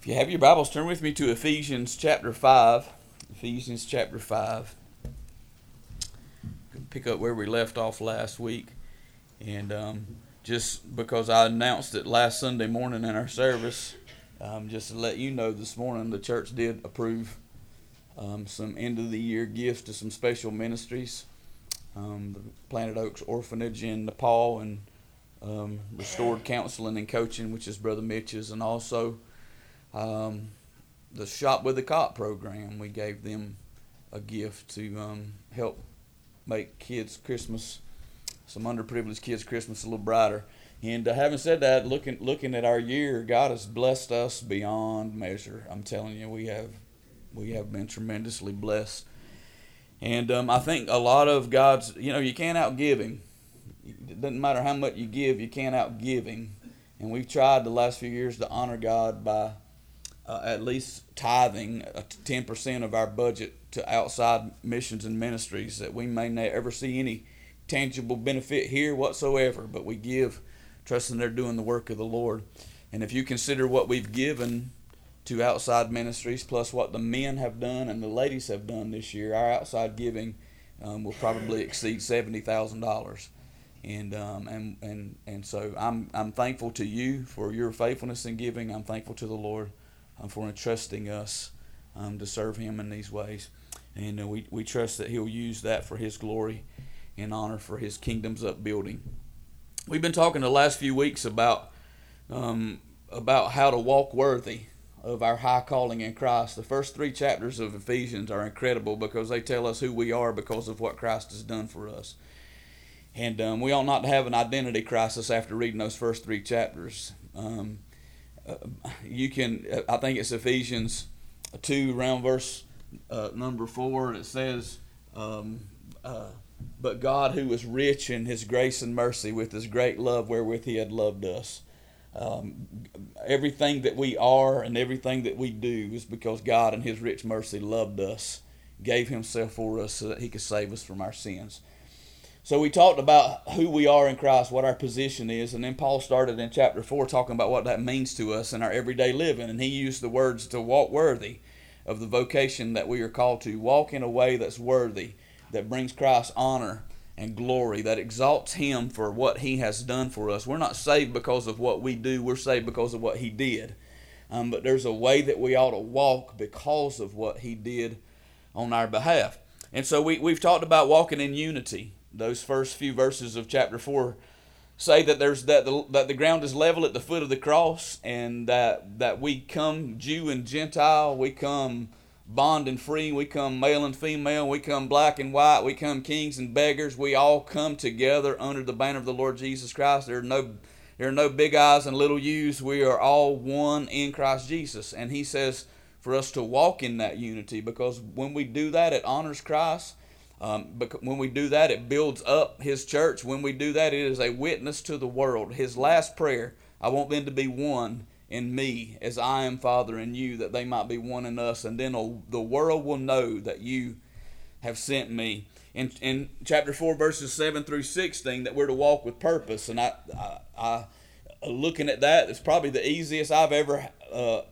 If you have your Bibles, turn with me to Ephesians chapter 5. Ephesians chapter 5. Pick up where we left off last week. And um, just because I announced it last Sunday morning in our service, um, just to let you know this morning, the church did approve um, some end of the year gifts to some special ministries. Um, the Planet Oaks Orphanage in Nepal and um, Restored Counseling and Coaching, which is Brother Mitch's, and also um, the Shop with the Cop program. We gave them a gift to um, help make kids' Christmas, some underprivileged kids' Christmas a little brighter. And uh, having said that, looking looking at our year, God has blessed us beyond measure. I'm telling you, we have we have been tremendously blessed. And um, I think a lot of God's, you know, you can't outgive Him. It doesn't matter how much you give, you can't outgive Him. And we've tried the last few years to honor God by uh, at least tithing uh, 10% of our budget to outside missions and ministries that we may never see any tangible benefit here whatsoever, but we give trusting they're doing the work of the Lord. And if you consider what we've given to outside ministries, plus what the men have done and the ladies have done this year, our outside giving um, will probably exceed seventy thousand dollars. And um, and and and so I'm I'm thankful to you for your faithfulness in giving. I'm thankful to the Lord um, for entrusting us um, to serve Him in these ways. And uh, we, we trust that He'll use that for His glory and honor for His kingdom's upbuilding. We've been talking the last few weeks about um, about how to walk worthy of our high calling in Christ. The first three chapters of Ephesians are incredible because they tell us who we are because of what Christ has done for us. And um, we ought not to have an identity crisis after reading those first three chapters. Um, uh, you can, I think it's Ephesians 2, around verse uh, number 4, it says, um, uh, But God, who is rich in his grace and mercy, with his great love wherewith he had loved us. Um, everything that we are and everything that we do is because God, in his rich mercy, loved us, gave himself for us so that he could save us from our sins. So we talked about who we are in Christ, what our position is, and then Paul started in chapter 4 talking about what that means to us in our everyday living. And he used the words to walk worthy of the vocation that we are called to. Walk in a way that's worthy, that brings Christ honor and glory, that exalts him for what he has done for us. We're not saved because of what we do, we're saved because of what he did. Um, but there's a way that we ought to walk because of what he did on our behalf. And so we, we've talked about walking in unity those first few verses of chapter 4 say that there's that the, that the ground is level at the foot of the cross and that that we come Jew and Gentile, we come bond and free, we come male and female, we come black and white, we come kings and beggars, we all come together under the banner of the Lord Jesus Christ. There are no there are no big eyes and little U's. We are all one in Christ Jesus. And he says for us to walk in that unity because when we do that it honors Christ um, but when we do that, it builds up His church. When we do that, it is a witness to the world. His last prayer, I want them to be one in me as I am Father in you, that they might be one in us. And then the world will know that you have sent me. In, in chapter 4, verses 7 through 16, that we're to walk with purpose. And I, I, I looking at that, it's probably the easiest I've ever uh,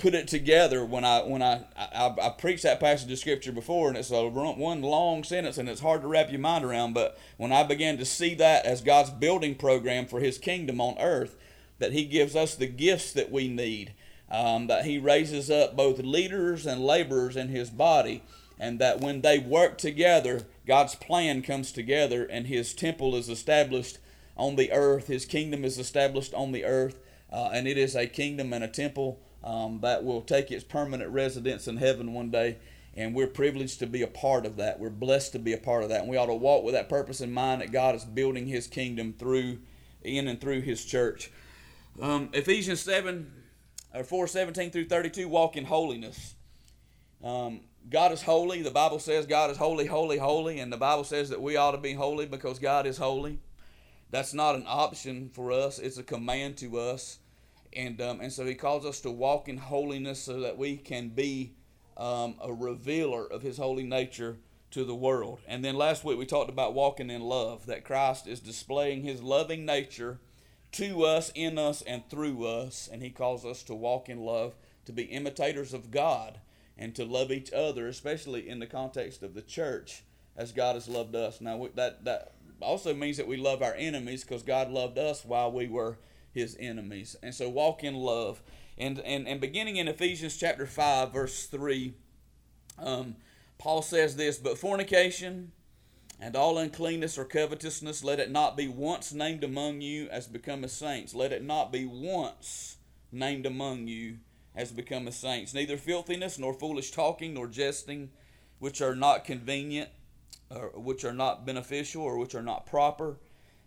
put it together when I when I, I I preached that passage of scripture before, and it's a one long sentence, and it's hard to wrap your mind around. But when I began to see that as God's building program for His kingdom on earth, that He gives us the gifts that we need, um, that He raises up both leaders and laborers in His body, and that when they work together, God's plan comes together, and His temple is established on the earth. His kingdom is established on the earth, uh, and it is a kingdom and a temple um, that will take its permanent residence in heaven one day. And we're privileged to be a part of that. We're blessed to be a part of that. And we ought to walk with that purpose in mind that God is building His kingdom through, in and through His church. Um, Ephesians 7, or 4 17 through 32, walk in holiness. Um, God is holy. The Bible says God is holy, holy, holy. And the Bible says that we ought to be holy because God is holy. That's not an option for us, it's a command to us and um, and so he calls us to walk in holiness so that we can be um, a revealer of his holy nature to the world. And then last week we talked about walking in love, that Christ is displaying his loving nature to us, in us, and through us. And He calls us to walk in love, to be imitators of God, and to love each other, especially in the context of the church, as God has loved us. Now, that, that also means that we love our enemies because God loved us while we were His enemies. And so, walk in love. And, and, and beginning in Ephesians chapter 5, verse 3, um, Paul says this But fornication and all uncleanness or covetousness, let it not be once named among you as becometh saints. Let it not be once named among you as becometh saints. Neither filthiness, nor foolish talking, nor jesting, which are not convenient, or which are not beneficial, or which are not proper,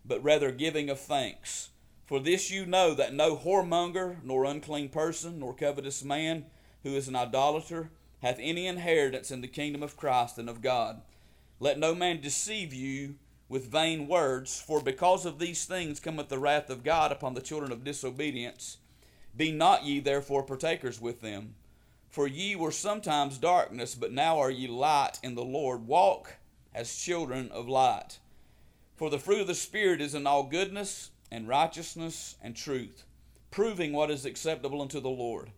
but rather giving of thanks. For this you know that no whoremonger, nor unclean person, nor covetous man, who is an idolater, hath any inheritance in the kingdom of Christ and of God. Let no man deceive you with vain words, for because of these things cometh the wrath of God upon the children of disobedience. Be not ye therefore partakers with them. For ye were sometimes darkness, but now are ye light in the Lord. Walk as children of light. For the fruit of the Spirit is in all goodness and righteousness and truth, proving what is acceptable unto the Lord.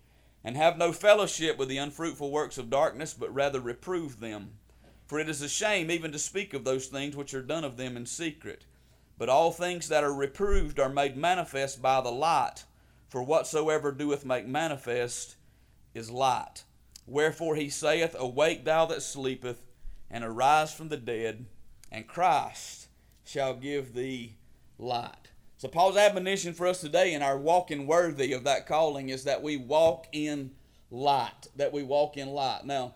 And have no fellowship with the unfruitful works of darkness, but rather reprove them. For it is a shame even to speak of those things which are done of them in secret. But all things that are reproved are made manifest by the light, for whatsoever doeth make manifest is light. Wherefore he saith, Awake thou that sleepeth, and arise from the dead, and Christ shall give thee light. So Paul's admonition for us today in our walking worthy of that calling is that we walk in light. That we walk in light. Now,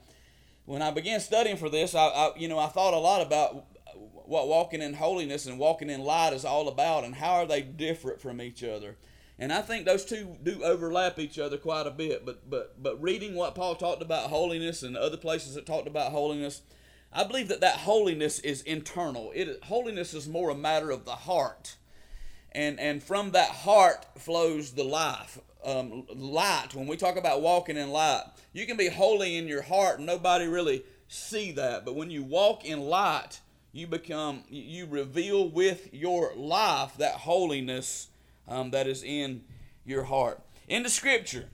when I began studying for this, I, I, you know I thought a lot about what walking in holiness and walking in light is all about, and how are they different from each other. And I think those two do overlap each other quite a bit. But but but reading what Paul talked about holiness and other places that talked about holiness, I believe that that holiness is internal. It holiness is more a matter of the heart, and and from that heart flows the life um, light. When we talk about walking in light, you can be holy in your heart and nobody really see that. But when you walk in light, you become you reveal with your life that holiness um, that is in your heart. In the Scripture,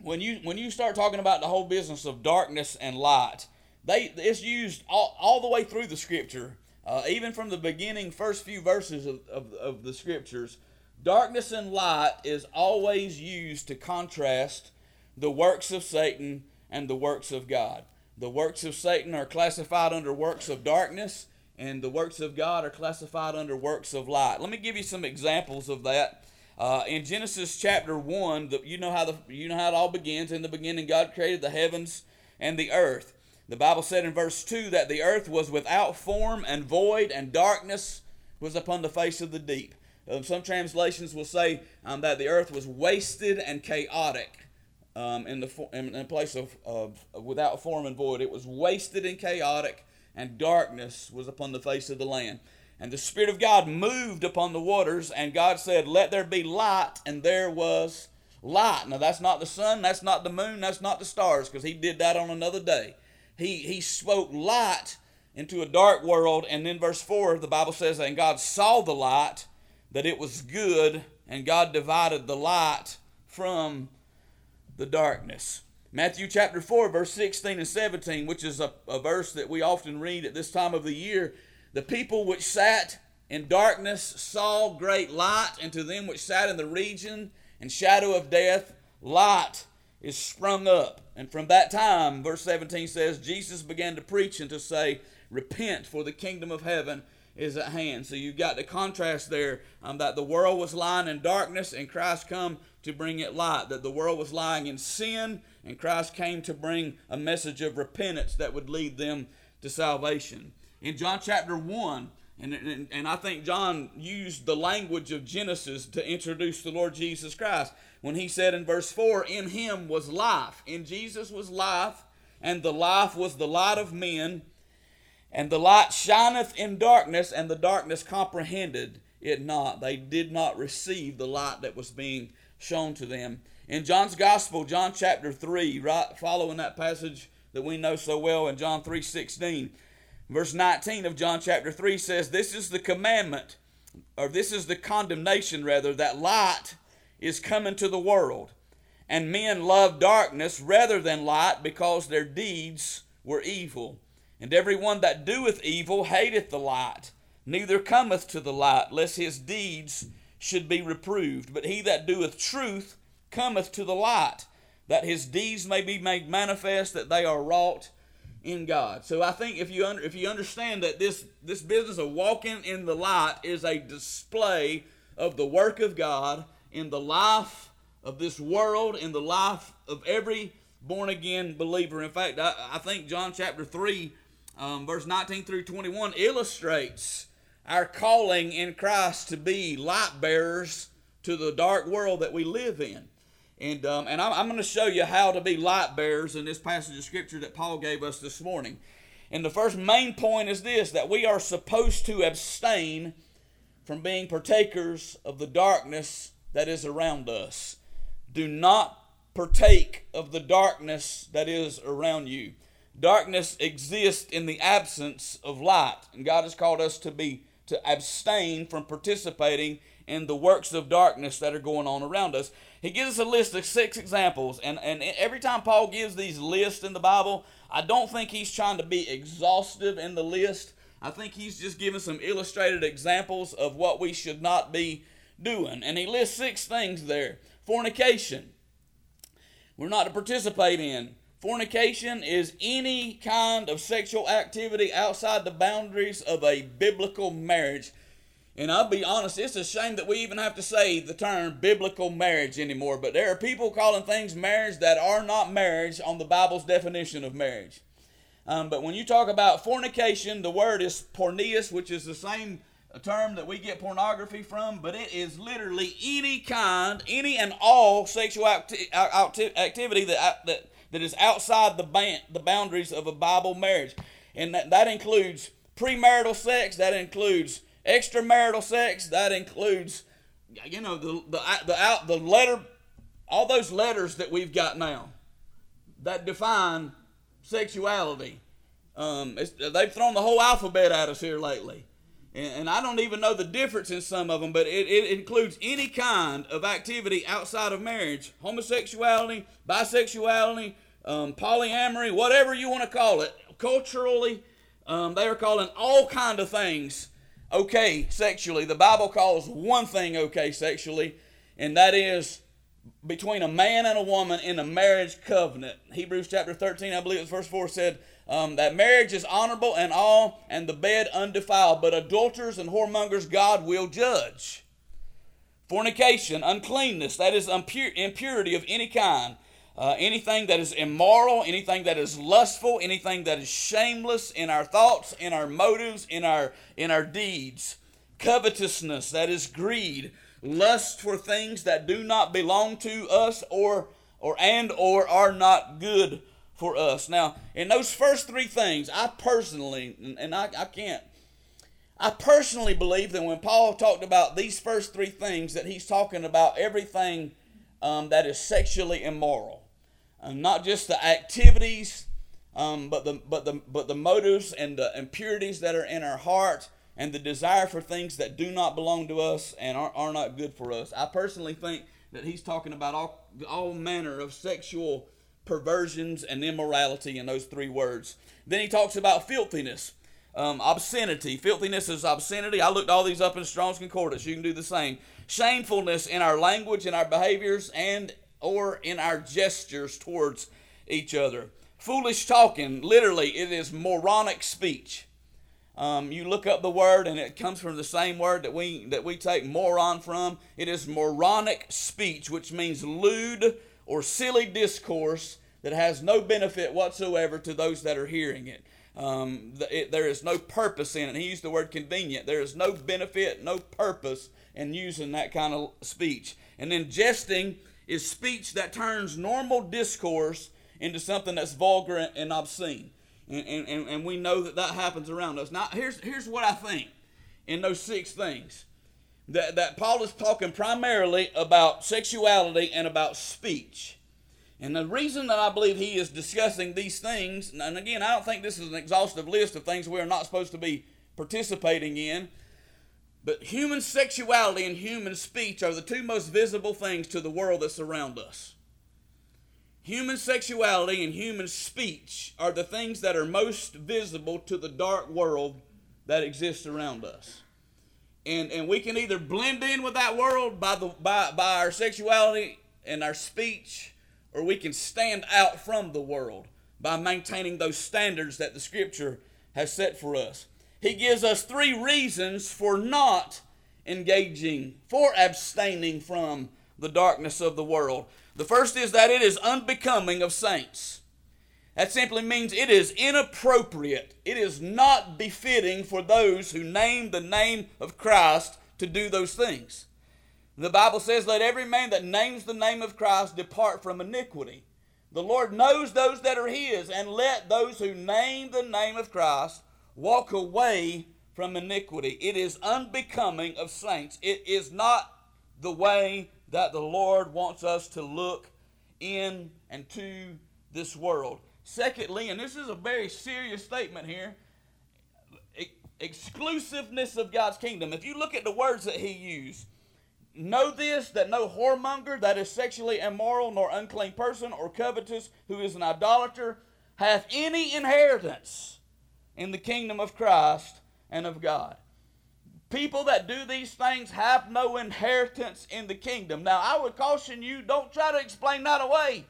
when you when you start talking about the whole business of darkness and light, they it's used all, all the way through the Scripture, uh, even from the beginning, first few verses of, of, of the Scriptures Darkness and light is always used to contrast the works of Satan and the works of God. The works of Satan are classified under works of darkness, and the works of God are classified under works of light. Let me give you some examples of that. Uh, in Genesis chapter one, the, you know how the you know how it all begins. In the beginning, God created the heavens and the earth. The Bible said in verse two that the earth was without form and void, and darkness was upon the face of the deep. Um, some translations will say um, that the earth was wasted and chaotic um, in the in, in place of, of without form and void. It was wasted and chaotic, and darkness was upon the face of the land. And the Spirit of God moved upon the waters, and God said, Let there be light, and there was light. Now, that's not the sun, that's not the moon, that's not the stars, because He did that on another day. He, he spoke light into a dark world, and then verse 4, the Bible says, And God saw the light, that it was good, and God divided the light from the darkness. Matthew chapter 4, verse 16 and 17, which is a, a verse that we often read at this time of the year. The people which sat in darkness saw great light, and to them which sat in the region and shadow of death, light is sprung up. And from that time, verse 17 says, Jesus began to preach and to say, Repent, for the kingdom of heaven is at hand. So you've got the contrast there um, that the world was lying in darkness and Christ come to bring it light. That the world was lying in sin and Christ came to bring a message of repentance that would lead them to salvation. In John chapter 1, and, and, and I think John used the language of Genesis to introduce the Lord Jesus Christ when he said in verse 4 In him was life. In Jesus was life, and the life was the light of men. And the light shineth in darkness, and the darkness comprehended it not. They did not receive the light that was being shown to them. In John's Gospel, John chapter 3, right following that passage that we know so well in John 3 16, verse 19 of John chapter 3 says, This is the commandment or this is the condemnation rather, that light is coming to the world. And men love darkness rather than light because their deeds were evil. And every one that doeth evil hateth the light, neither cometh to the light, lest his deeds should be reproved. But he that doeth truth cometh to the light, that his deeds may be made manifest that they are wrought in God. So I think if you under, if you understand that this this business of walking in the light is a display of the work of God in the life of this world, in the life of every born again believer. In fact, I, I think John chapter three, um, verse nineteen through twenty one illustrates our calling in Christ to be light bearers to the dark world that we live in. And, um, and I'm, I'm going to show you how to be light bearers in this passage of Scripture that Paul gave us this morning. And the first main point is this that we are supposed to abstain from being partakers of the darkness that is around us. Do not partake of the darkness that is around you. Darkness exists in the absence of light, and God has called us to be to abstain from participating in the works of darkness that are going on around us. He gives us a list of six examples, and, and every time Paul gives these lists in the Bible, I don't think he's trying to be exhaustive in the list. I think he's just giving some illustrated examples of what we should not be doing. And he lists six things there fornication, we're not to participate in. Fornication is any kind of sexual activity outside the boundaries of a biblical marriage. And I'll be honest, it's a shame that we even have to say the term biblical marriage anymore. But there are people calling things marriage that are not marriage on the Bible's definition of marriage. Um, but when you talk about fornication, the word is porneus, which is the same term that we get pornography from, but it is literally any kind, any and all sexual acti- activity that, that that is outside the, ban- the boundaries of a Bible marriage. And that, that includes premarital sex, that includes extramarital sex, that includes, you know, the, the, the, out, the letter, all those letters that we've got now that define sexuality. Um, they've thrown the whole alphabet at us here lately. And, I don't even know the difference in some of them, but it, it includes any kind of activity outside of marriage homosexuality, bisexuality, um, polyamory, whatever you want to call it. Culturally, um, they are calling all kind of things okay sexually. The Bible calls one thing okay sexually, and that is between a man and a woman in a marriage covenant. Hebrews chapter 13, I believe it's verse 4 said, um, that marriage is honorable and all, and the bed undefiled, but adulterers and whoremongers God will judge. Fornication, uncleanness, that is impur- impurity of any kind. Uh, anything that is immoral, anything that is lustful, anything that is shameless in our thoughts, in our motives, in our in our deeds. Covetousness, that is greed, lust for things that do not belong to us or or and or are not good for us. Now, in those first three things, I personally, and I, I can't, I personally believe that when Paul talked about these first three things, that he's talking about everything um, that is sexually immoral, um, not just the activities, um, but the but the but the motives and the impurities that are in our heart, and the desire for things that do not belong to us and are, are not good for us. I personally think that he's talking about all all manner of sexual perversions, and immorality in those three words. Then he talks about filthiness, um, obscenity. Filthiness is obscenity. I looked all these up in Strong's Concordance. You can do the same. Shamefulness in our language, in our behaviors, and or in our gestures towards each other. Foolish talking, literally, it is moronic speech. Um, you look up the word, and it comes from the same word that we that we take moron from. It is moronic speech, which means lewd or silly discourse that has no benefit whatsoever to those that are hearing it. Um, it, there is no purpose in it. He used the word convenient. There is no benefit, no purpose in using that kind of speech. And then jesting is speech that turns normal discourse into something that's vulgar and obscene. And, and, and we know that that happens around us. Now, here's, here's what I think in those six things that, that Paul is talking primarily about sexuality and about speech. And the reason that I believe he is discussing these things, and again, I don't think this is an exhaustive list of things we are not supposed to be participating in, But human sexuality and human speech are the two most visible things to the world that surround us. Human sexuality and human speech are the things that are most visible to the dark world that exists around us. And, and we can either blend in with that world by, the, by, by our sexuality and our speech, or we can stand out from the world by maintaining those standards that the Scripture has set for us. He gives us three reasons for not engaging, for abstaining from the darkness of the world. The first is that it is unbecoming of saints. That simply means it is inappropriate. It is not befitting for those who name the name of Christ to do those things. The Bible says, Let every man that names the name of Christ depart from iniquity. The Lord knows those that are His, and let those who name the name of Christ walk away from iniquity. It is unbecoming of saints. It is not the way that the Lord wants us to look in and to this world. Secondly, and this is a very serious statement here, exclusiveness of God's kingdom. If you look at the words that he used, know this that no whoremonger that is sexually immoral, nor unclean person, or covetous, who is an idolater, hath any inheritance in the kingdom of Christ and of God. People that do these things have no inheritance in the kingdom. Now, I would caution you don't try to explain that away.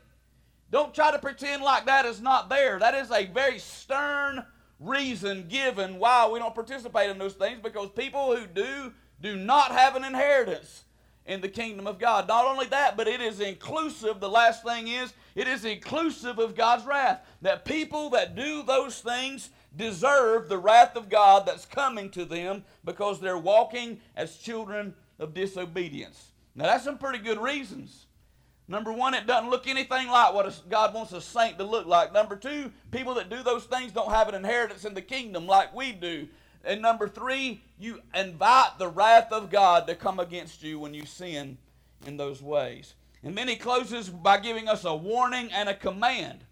Don't try to pretend like that is not there. That is a very stern reason given why we don't participate in those things because people who do do not have an inheritance in the kingdom of God. Not only that, but it is inclusive. The last thing is, it is inclusive of God's wrath. That people that do those things deserve the wrath of God that's coming to them because they're walking as children of disobedience. Now, that's some pretty good reasons. Number one, it doesn't look anything like what God wants a saint to look like. Number two, people that do those things don't have an inheritance in the kingdom like we do. And number three, you invite the wrath of God to come against you when you sin in those ways. And then he closes by giving us a warning and a command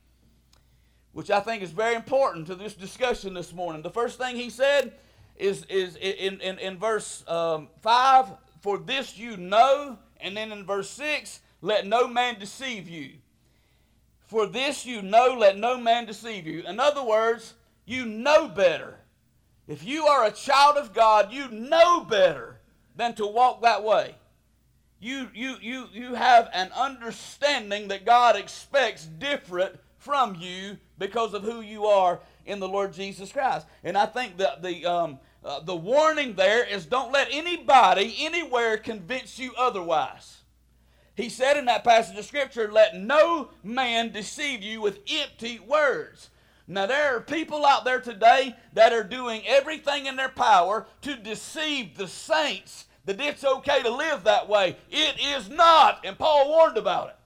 which I think is very important to this discussion this morning. The first thing he said is, is in, in, in verse um, 5 For this you know, and then in verse 6 Let no man deceive you. For this you know, let no man deceive you. In other words, you know better. If you are a child of God, you know better than to walk that way. You, you, you, you have an understanding that God expects different from you because of who you are in the Lord Jesus Christ. And I think that the um, uh, the warning there is don't let anybody anywhere convince you otherwise. He said in that passage of scripture, "Let no man deceive you with empty words." Now, there are people out there today that are doing everything in their power to deceive the saints that it's okay to live that way. It is not, and Paul warned about it.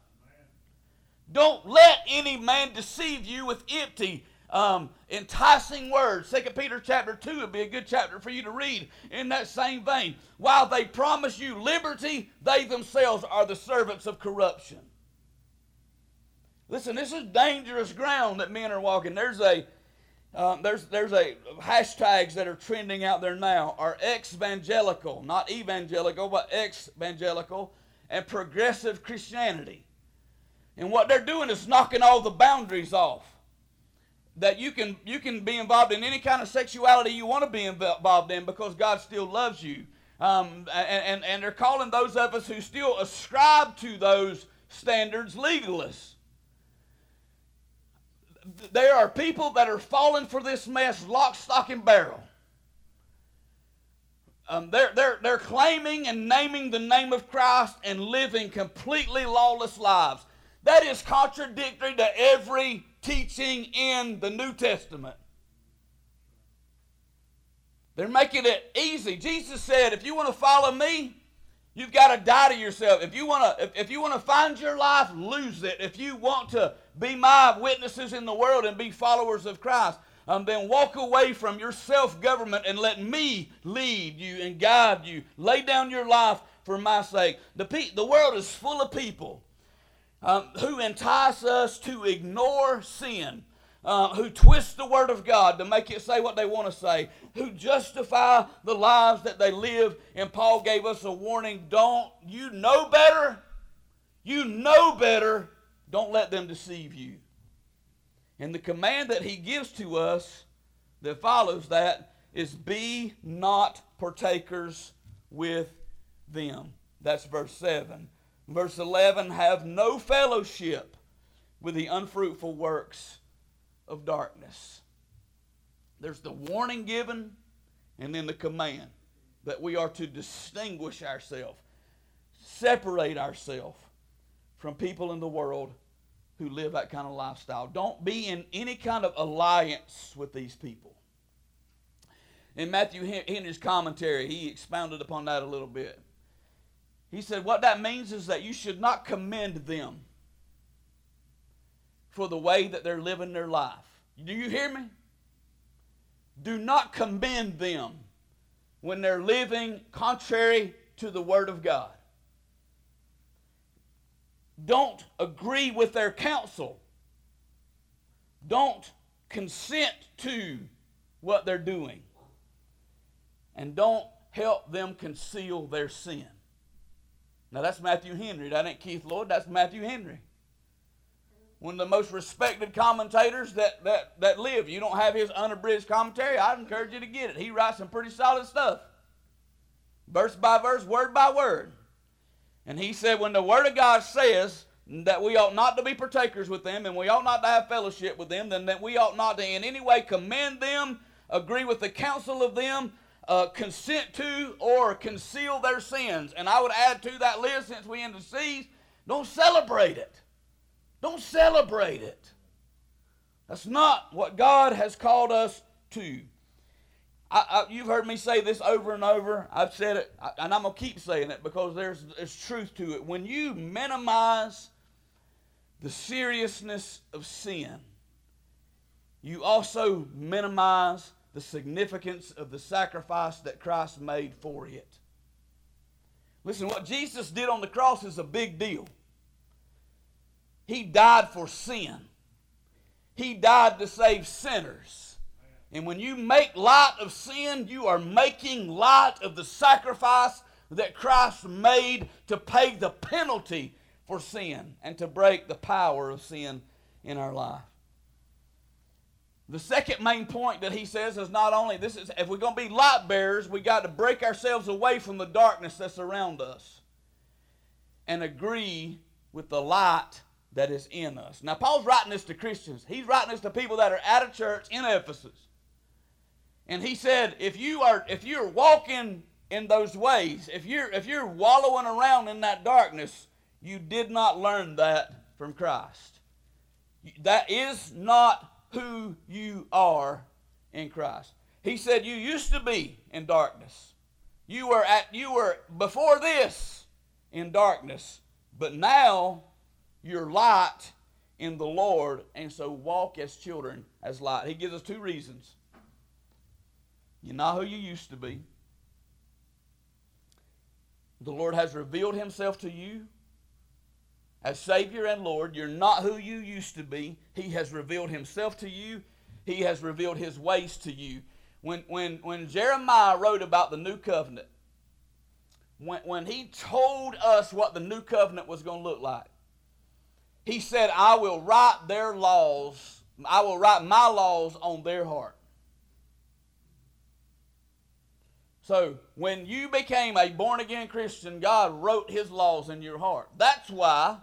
Don't let any man deceive you with empty, um, enticing words. Second Peter chapter 2 would be a good chapter for you to read in that same vein. While they promise you liberty, they themselves are the servants of corruption. Listen, this is dangerous ground that men are walking. There's a um, there's there's a hashtags that are trending out there now are ex-evangelical, not evangelical, but ex-evangelical and progressive Christianity. And what they're doing is knocking all the boundaries off. That you can you can be involved in any kind of sexuality you want to be involved in because God still loves you. Um, and, and, and they're calling those of us who still ascribe to those standards legalists. There are people that are falling for this mess lock, stock, and barrel. Um, they're, they're, they're claiming and naming the name of Christ and living completely lawless lives. That is contradictory to every teaching in the New Testament. They're making it easy. Jesus said, if you want to follow me, you've got to die to yourself. If you want to, if, if you want to find your life, lose it. If you want to be my witnesses in the world and be followers of Christ, um, then walk away from your self-government and let me lead you and guide you. Lay down your life for my sake. The, pe- the world is full of people um, who entice us to ignore sin. uh, who twist the word of God to make it say what they want to say, who justify the lives that they live. And Paul gave us a warning don't you know better? You know better. Don't let them deceive you. And the command that he gives to us that follows that is be not partakers with them. That's verse 7. Verse 11 have no fellowship with the unfruitful works of darkness. There's the warning given and then the command that we are to distinguish ourselves, separate ourselves from people in the world who live that kind of lifestyle. Don't be in any kind of alliance with these people. In Matthew Henry's commentary, he expounded upon that a little bit. He said, What that means is that you should not commend them for the way that they're living their life. Do you hear me? Do not commend them when they're living contrary to the Word of God. Don't agree with their counsel. Don't consent to what they're doing. And don't help them conceal their sin. Now that's Matthew Henry. That ain't Keith Lloyd. That's Matthew Henry one of the most respected commentators that, that, that live. You don't have his unabridged commentary, I'd encourage you to get it. He writes some pretty solid stuff. Verse by verse, word by word. And he said, when the Word of God says that we ought not to be partakers with them and we ought not to have fellowship with them, then that we ought not to in any way commend them, agree with the counsel of them, uh, consent to, or conceal their sins. And I would add to that list, since we in the seas, don't celebrate it. Don't celebrate it. That's not what God has called us to. I, I, you've heard me say this over and over. I've said it, and I'm going to keep saying it because there's, there's truth to it. When you minimize the seriousness of sin, you also minimize the significance of the sacrifice that Christ made for it. Listen, what Jesus did on the cross is a big deal. He died for sin. He died to save sinners. And when you make light of sin, you are making light of the sacrifice that Christ made to pay the penalty for sin and to break the power of sin in our life. The second main point that he says is not only this is if we're going to be light bearers, we got to break ourselves away from the darkness that's around us and agree with the light that is in us. Now, Paul's writing this to Christians. He's writing this to people that are out of church in Ephesus. And he said, if you are if you're walking in those ways, if you're if you're wallowing around in that darkness, you did not learn that from Christ. That is not who you are in Christ. He said you used to be in darkness. You were at you were before this in darkness, but now you're light in the Lord, and so walk as children as light. He gives us two reasons. You're not who you used to be. The Lord has revealed himself to you as Savior and Lord. You're not who you used to be. He has revealed himself to you. He has revealed his ways to you. When, when, when Jeremiah wrote about the new covenant, when, when he told us what the new covenant was going to look like, he said, I will write their laws, I will write my laws on their heart. So, when you became a born again Christian, God wrote his laws in your heart. That's why,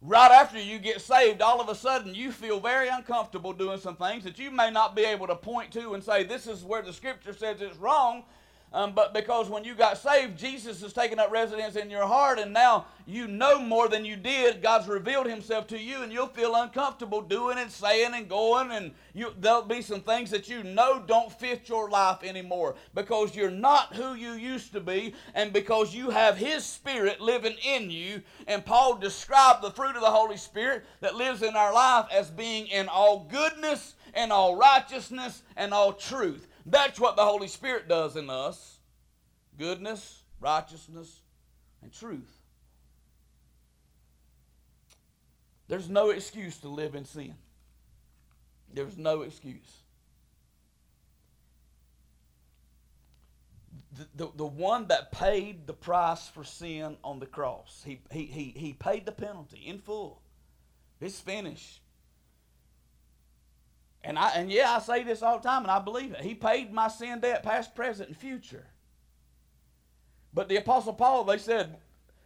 right after you get saved, all of a sudden you feel very uncomfortable doing some things that you may not be able to point to and say, This is where the scripture says it's wrong. Um, but because when you got saved, Jesus has taken up residence in your heart, and now you know more than you did. God's revealed Himself to you, and you'll feel uncomfortable doing and saying and going, and you, there'll be some things that you know don't fit your life anymore because you're not who you used to be, and because you have His Spirit living in you. And Paul described the fruit of the Holy Spirit that lives in our life as being in all goodness and all righteousness and all truth. That's what the Holy Spirit does in us goodness, righteousness, and truth. There's no excuse to live in sin. There's no excuse. The, the, the one that paid the price for sin on the cross, he, he, he, he paid the penalty in full. It's finished. And I and yeah, I say this all the time, and I believe it. He paid my sin debt, past, present, and future. But the Apostle Paul, they said,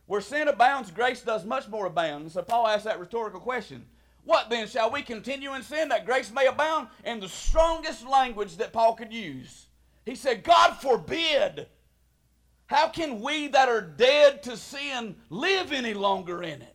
where sin abounds, grace does much more abound. And so Paul asked that rhetorical question. What then? Shall we continue in sin that grace may abound? In the strongest language that Paul could use. He said, God forbid. How can we that are dead to sin live any longer in it?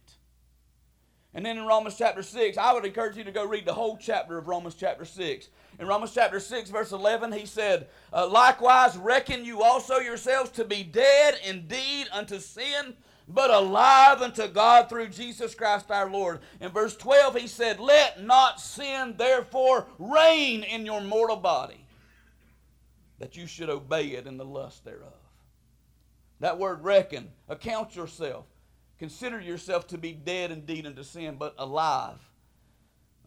And then in Romans chapter 6, I would encourage you to go read the whole chapter of Romans chapter 6. In Romans chapter 6, verse 11, he said, uh, Likewise, reckon you also yourselves to be dead indeed unto sin, but alive unto God through Jesus Christ our Lord. In verse 12, he said, Let not sin therefore reign in your mortal body, that you should obey it in the lust thereof. That word reckon, account yourself. Consider yourself to be dead indeed unto sin, but alive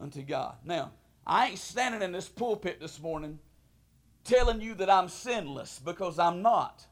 unto God. Now, I ain't standing in this pulpit this morning telling you that I'm sinless because I'm not.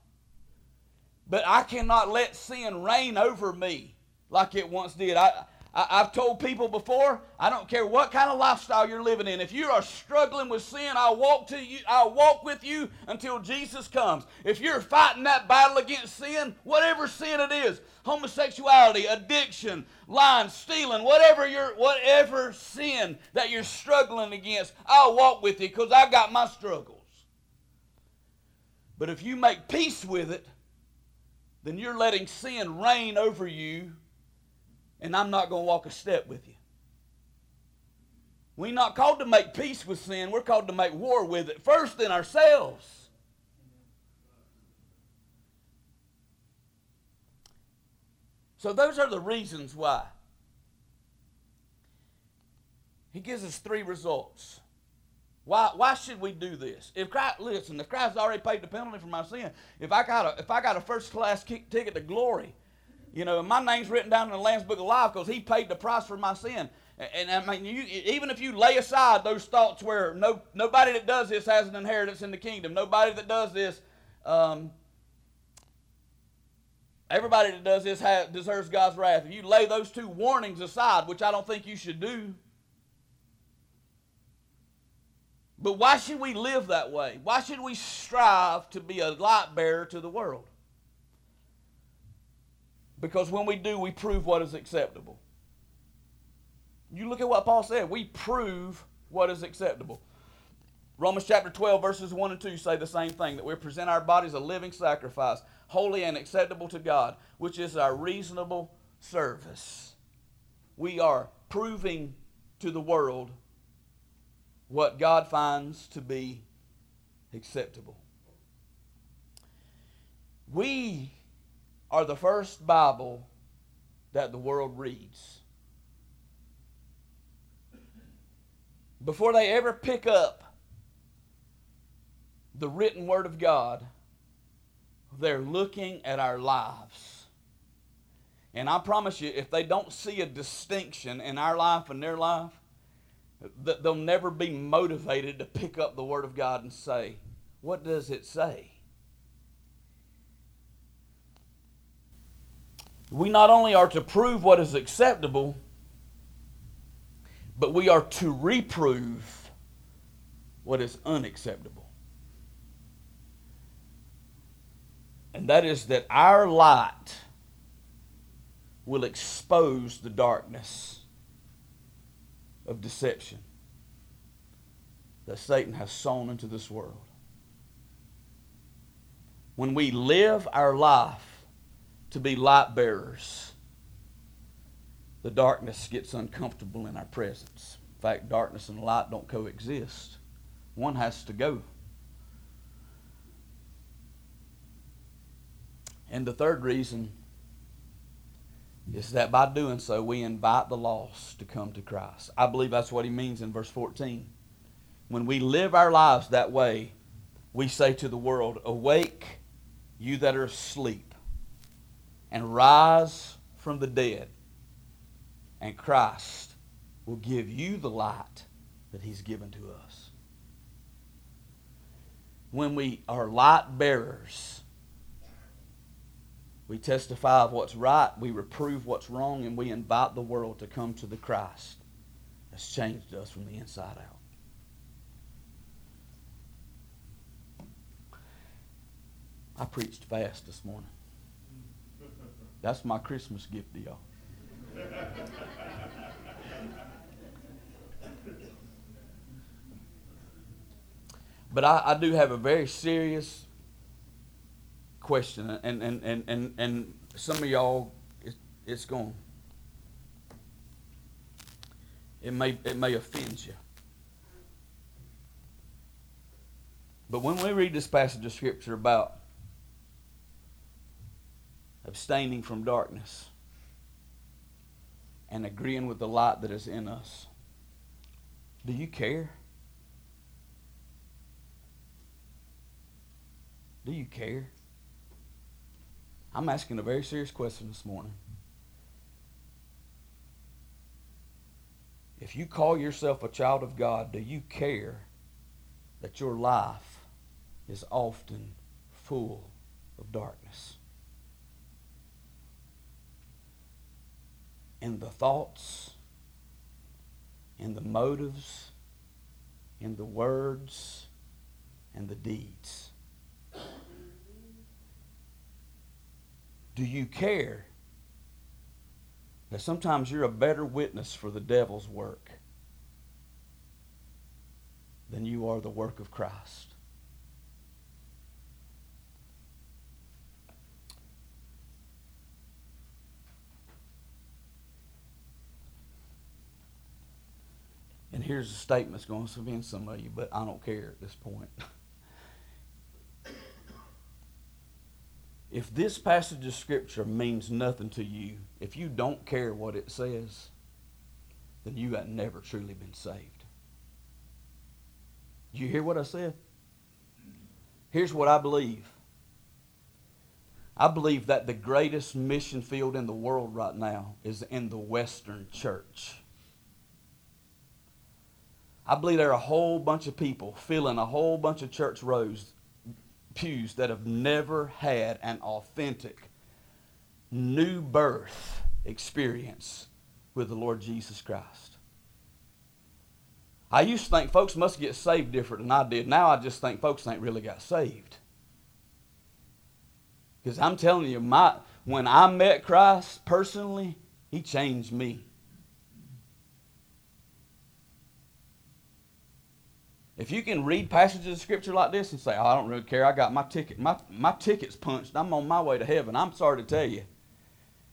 But I cannot let sin reign over me like it once did. I, I, have told people before, I don't care what kind of lifestyle you're living in. If you are struggling with sin, I'll walk to you, I'll walk with you until Jesus comes. If you're fighting that battle against sin, whatever sin it is, homosexuality, addiction, lying, stealing, whatever your whatever sin that you're struggling against, I'll walk with you because I got my struggles. But if you make peace with it, then you're letting sin reign over you, and I'm not going to walk a step with you. We're not called to make peace with sin, we're called to make war with it, first in ourselves. So, those are the reasons why. He gives us three results. Why, why should we do this? If Christ, listen, if Christ already paid the penalty for my sin, if I got a, if I got a first class ticket to glory, you know, my name's written down in the Lamb's Book of Life because He paid the price for my sin. And, and I mean, you, even if you lay aside those thoughts where no nobody that does this has an inheritance in the kingdom, nobody that does this, um, everybody that does this has, deserves God's wrath. If you lay those two warnings aside, which I don't think you should do, But why should we live that way? Why should we strive to be a light bearer to the world? Because when we do, we prove what is acceptable. You look at what Paul said. We prove what is acceptable. Romans chapter 12, verses 1 and 2 say the same thing that we present our bodies a living sacrifice, holy and acceptable to God, which is our reasonable service. We are proving to the world what God finds to be acceptable. We are the first Bible that the world reads. Before they ever pick up the written Word of God, they're looking at our lives. And I promise you, if they don't see a distinction in our life and their life, they'll never be motivated to pick up the Word of God and say, What does it say? We not only are to prove what is acceptable, but we are to reprove what is unacceptable. And that is that our light will expose the darkness of deception that Satan has sown into this world. When we live our life to be light bearers, the darkness gets uncomfortable in our presence. In fact, darkness and light don't coexist. One has to go. And the third reason is that by doing so, we invite the lost to come to Christ. I believe that's what he means in verse 14. When we live our lives that way, we say to the world, Awake, you that are asleep, and rise from the dead, and Christ will give you the light that He's given to us. When we are light bearers, we testify of what's right, we reprove what's wrong, and we invite the world to come to the Christ that's changed us from the inside out. I preached fast this morning. That's my Christmas gift to y'all. but I, I do have a very serious question, and, and, and, and, and some of y'all, it, it's going. It may, it may offend you. But when we read this passage of Scripture about abstaining from darkness and agreeing with the light that is in us, do you care? Do you care? I'm asking a very serious question this morning. If you call yourself a child of God, do you care that your life is often full of darkness? In the thoughts, in the motives, in the words, and the deeds. Do you care that sometimes you're a better witness for the devil's work than you are the work of Christ? And here's a statement that's going to offend some of you, but I don't care at this point. if this passage of Scripture means nothing to you, if you don't care what it says, then you have never truly been saved. Do you hear what I said? Here's what I believe. I believe that the greatest mission field in the world right now is in the Western church. I believe there are a whole bunch of people filling a whole bunch of church rows pews that have never had an authentic new birth experience with the Lord Jesus Christ. I used to think folks must get saved different than I did. Now I just think folks ain't really got saved. Because I'm telling you, my when I met Christ personally, He changed me. If you can read passages of scripture like this and say, oh, I don't really care, I got my ticket, my, my ticket's punched, I'm on my way to heaven, I'm sorry to tell you.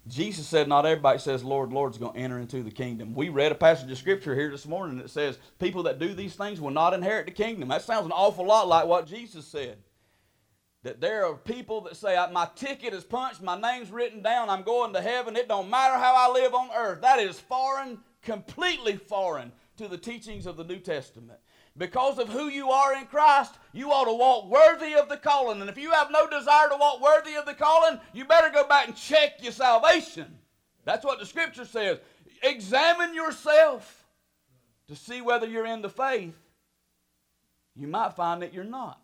Jesus said, Not everybody says, Lord, Lord's going to enter into the kingdom. We read a passage of scripture here this morning that says, People that do these things will not inherit the kingdom. That sounds an awful lot like what Jesus said. That there are people that say, My ticket is punched, my name's written down, I'm going to heaven. It don't matter how I live on earth. That is foreign, completely foreign to the teachings of the New Testament. Because of who you are in Christ, you ought to walk worthy of the calling. And if you have no desire to walk worthy of the calling, you better go back and check your salvation. That's what the scripture says. Examine yourself to see whether you're in the faith. You might find that you're not.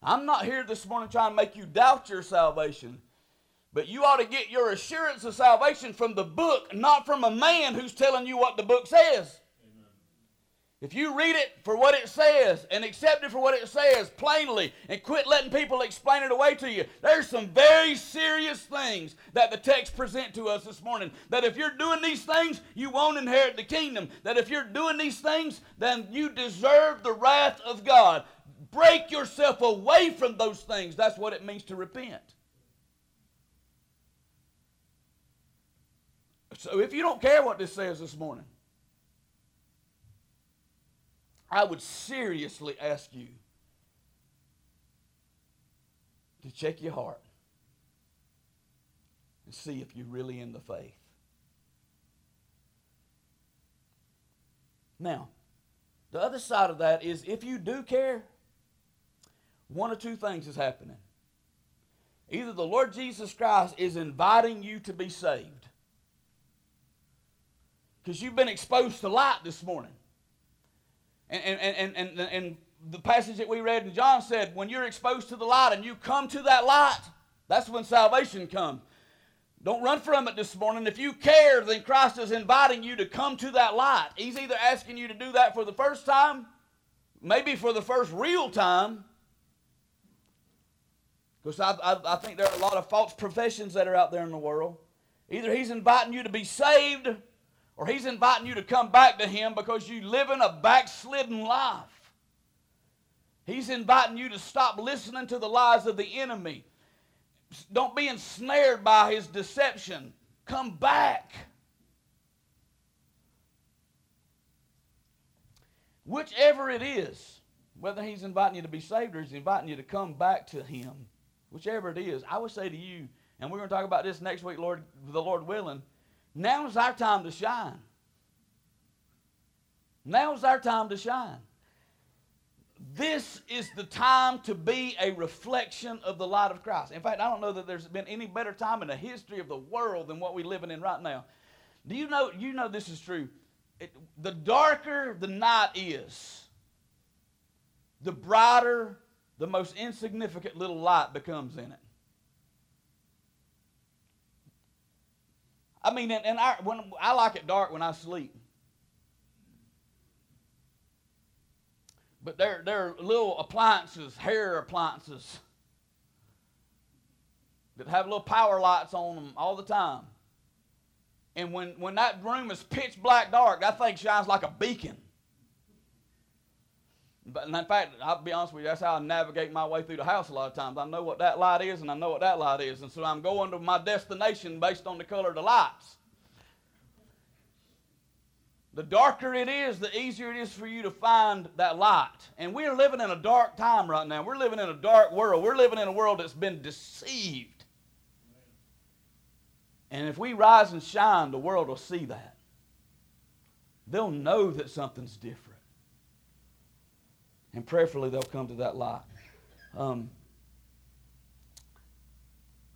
I'm not here this morning trying to make you doubt your salvation. But you ought to get your assurance of salvation from the book, not from a man who's telling you what the book says. If you read it for what it says and accept it for what it says plainly and quit letting people explain it away to you, there's some very serious things that the text present to us this morning. That if you're doing these things, you won't inherit the kingdom. That if you're doing these things, then you deserve the wrath of God. Break yourself away from those things. That's what it means to repent. So if you don't care what this says this morning, I would seriously ask you to check your heart and see if you're really in the faith. Now, the other side of that is if you do care, one of two things is happening. Either the Lord Jesus Christ is inviting you to be saved because you've been exposed to light this morning. And, and, and, and, and the passage that we read in John said, when you're exposed to the light and you come to that light, that's when salvation comes. Don't run from it this morning. If you care, then Christ is inviting you to come to that light. He's either asking you to do that for the first time, maybe for the first real time. Because I, I, I think there are a lot of false professions that are out there in the world. Either He's inviting you to be saved, or He's inviting you to come back to Him because you live in a backslidden life. He's inviting you to stop listening to the lies of the enemy don't be ensnared by his deception. Come back. Whichever it is, whether he's inviting you to be saved or he's inviting you to come back to him, whichever it is, I would say to you, and we're going to talk about this next week, Lord, the Lord willing. Now's our time to shine. Now's our time to shine this is the time to be a reflection of the light of Christ. In fact, I don't know that there's been any better time in the history of the world than what we're living in right now. Do you know you know this is true? It, the darker the night is, the brighter the most insignificant little light becomes in it. I mean, and, and I, when I like it dark when I sleep. But they're, they're little appliances, hair appliances, that have little power lights on them all the time. And when, when that room is pitch black dark, that thing shines like a beacon. But in fact, I'll be honest with you, that's how I navigate my way through the house a lot of times. I know what that light is and I know what that light is. And so I'm going to my destination based on the color of the lights. The darker it is, the easier it is for you to find that light. And we are living in a dark time right now. We're living in a dark world. We're living in a world that's been deceived. And if we rise and shine, the world will see that. They'll know that something's different. And prayerfully, they'll come to that light. Um,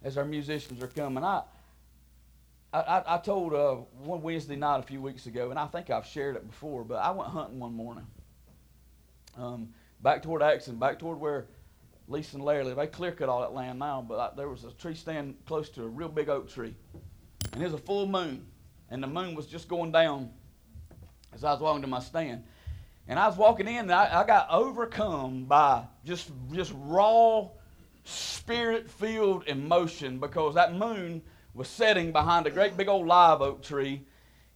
as our musicians are coming, I, I, I, told uh, one Wednesday night a few weeks ago, and I think I've shared it before, but I went hunting one morning. Um, back toward Axon, back toward where Lisa and Larry live. They clear cut all that land now, but I, there was a tree stand close to a real big oak tree. And it was a full moon, and the moon was just going down as I was walking to my stand. And I was walking in, and I, I got overcome by just, just raw, spirit filled emotion because that moon was setting behind a great big old live oak tree.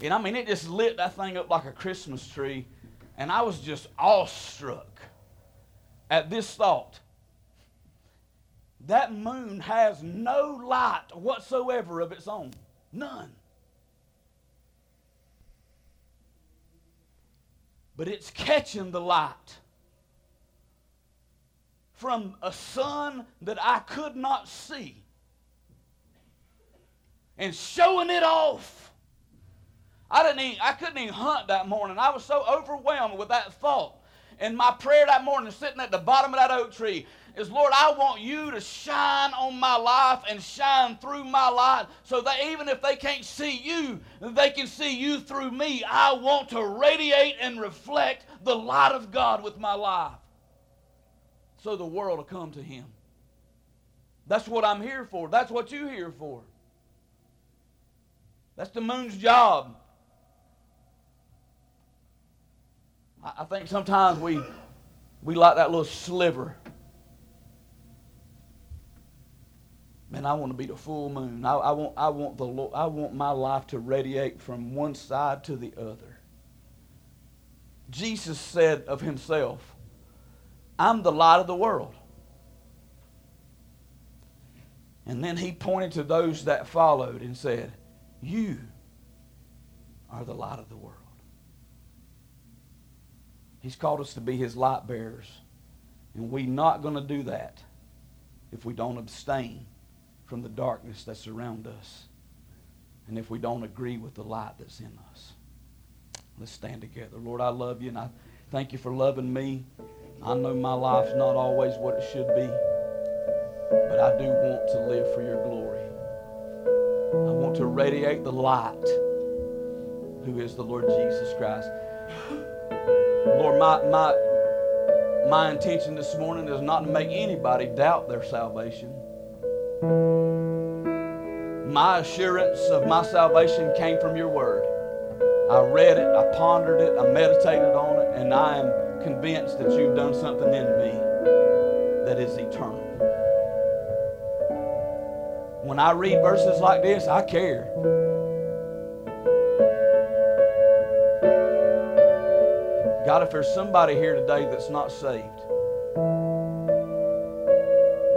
And I mean, it just lit that thing up like a Christmas tree. And I was just awestruck at this thought. That moon has no light whatsoever of its own. None. But it's catching the light from a sun that I could not see and showing it off. I didn't even, I couldn't even hunt that morning. I was so overwhelmed with that thought. And my prayer that morning, sitting at the bottom of that oak tree, is Lord, I want you to shine on my life and shine through my life so that even if they can't see you, they can see you through me. I want to radiate and reflect the light of God with my life so the world will come to Him. That's what I'm here for. That's what you're here for. That's the moon's job. I think sometimes we we like that little sliver. Man, I want to be the full moon. I, I, want I want the I want my life to radiate from one side to the other. Jesus said of himself, I'm the light of the world. And then he pointed to those that followed and said, you are the light of the world. He's called us to be his light bearers. And we're not going to do that if we don't abstain from the darkness that's around us and if we don't agree with the light that's in us. Let's stand together. Lord, I love you and I thank you for loving me. I know my life's not always what it should be, but I do want to live for your glory. I want to radiate the light who is the Lord Jesus Christ. Lord, my, my, my intention this morning is not to make anybody doubt their salvation. My assurance of my salvation came from your word. I read it, I pondered it, I meditated on it, and I am convinced that you've done something in me that is eternal. When I read verses like this, I care. God, if there's somebody here today that's not saved,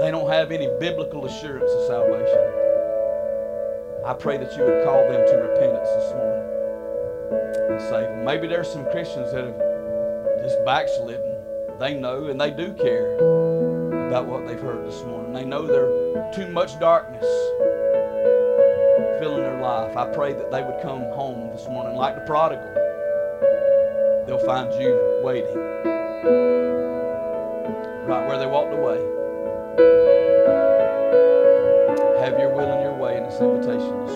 they don't have any biblical assurance of salvation. I pray that you would call them to repentance this morning and them. Maybe there's some Christians that have just backslidden. They know and they do care about what they've heard this morning. They know there's too much darkness filling their life. I pray that they would come home this morning like the prodigal. They'll find you waiting right where they walked Have your will and your way in this invitation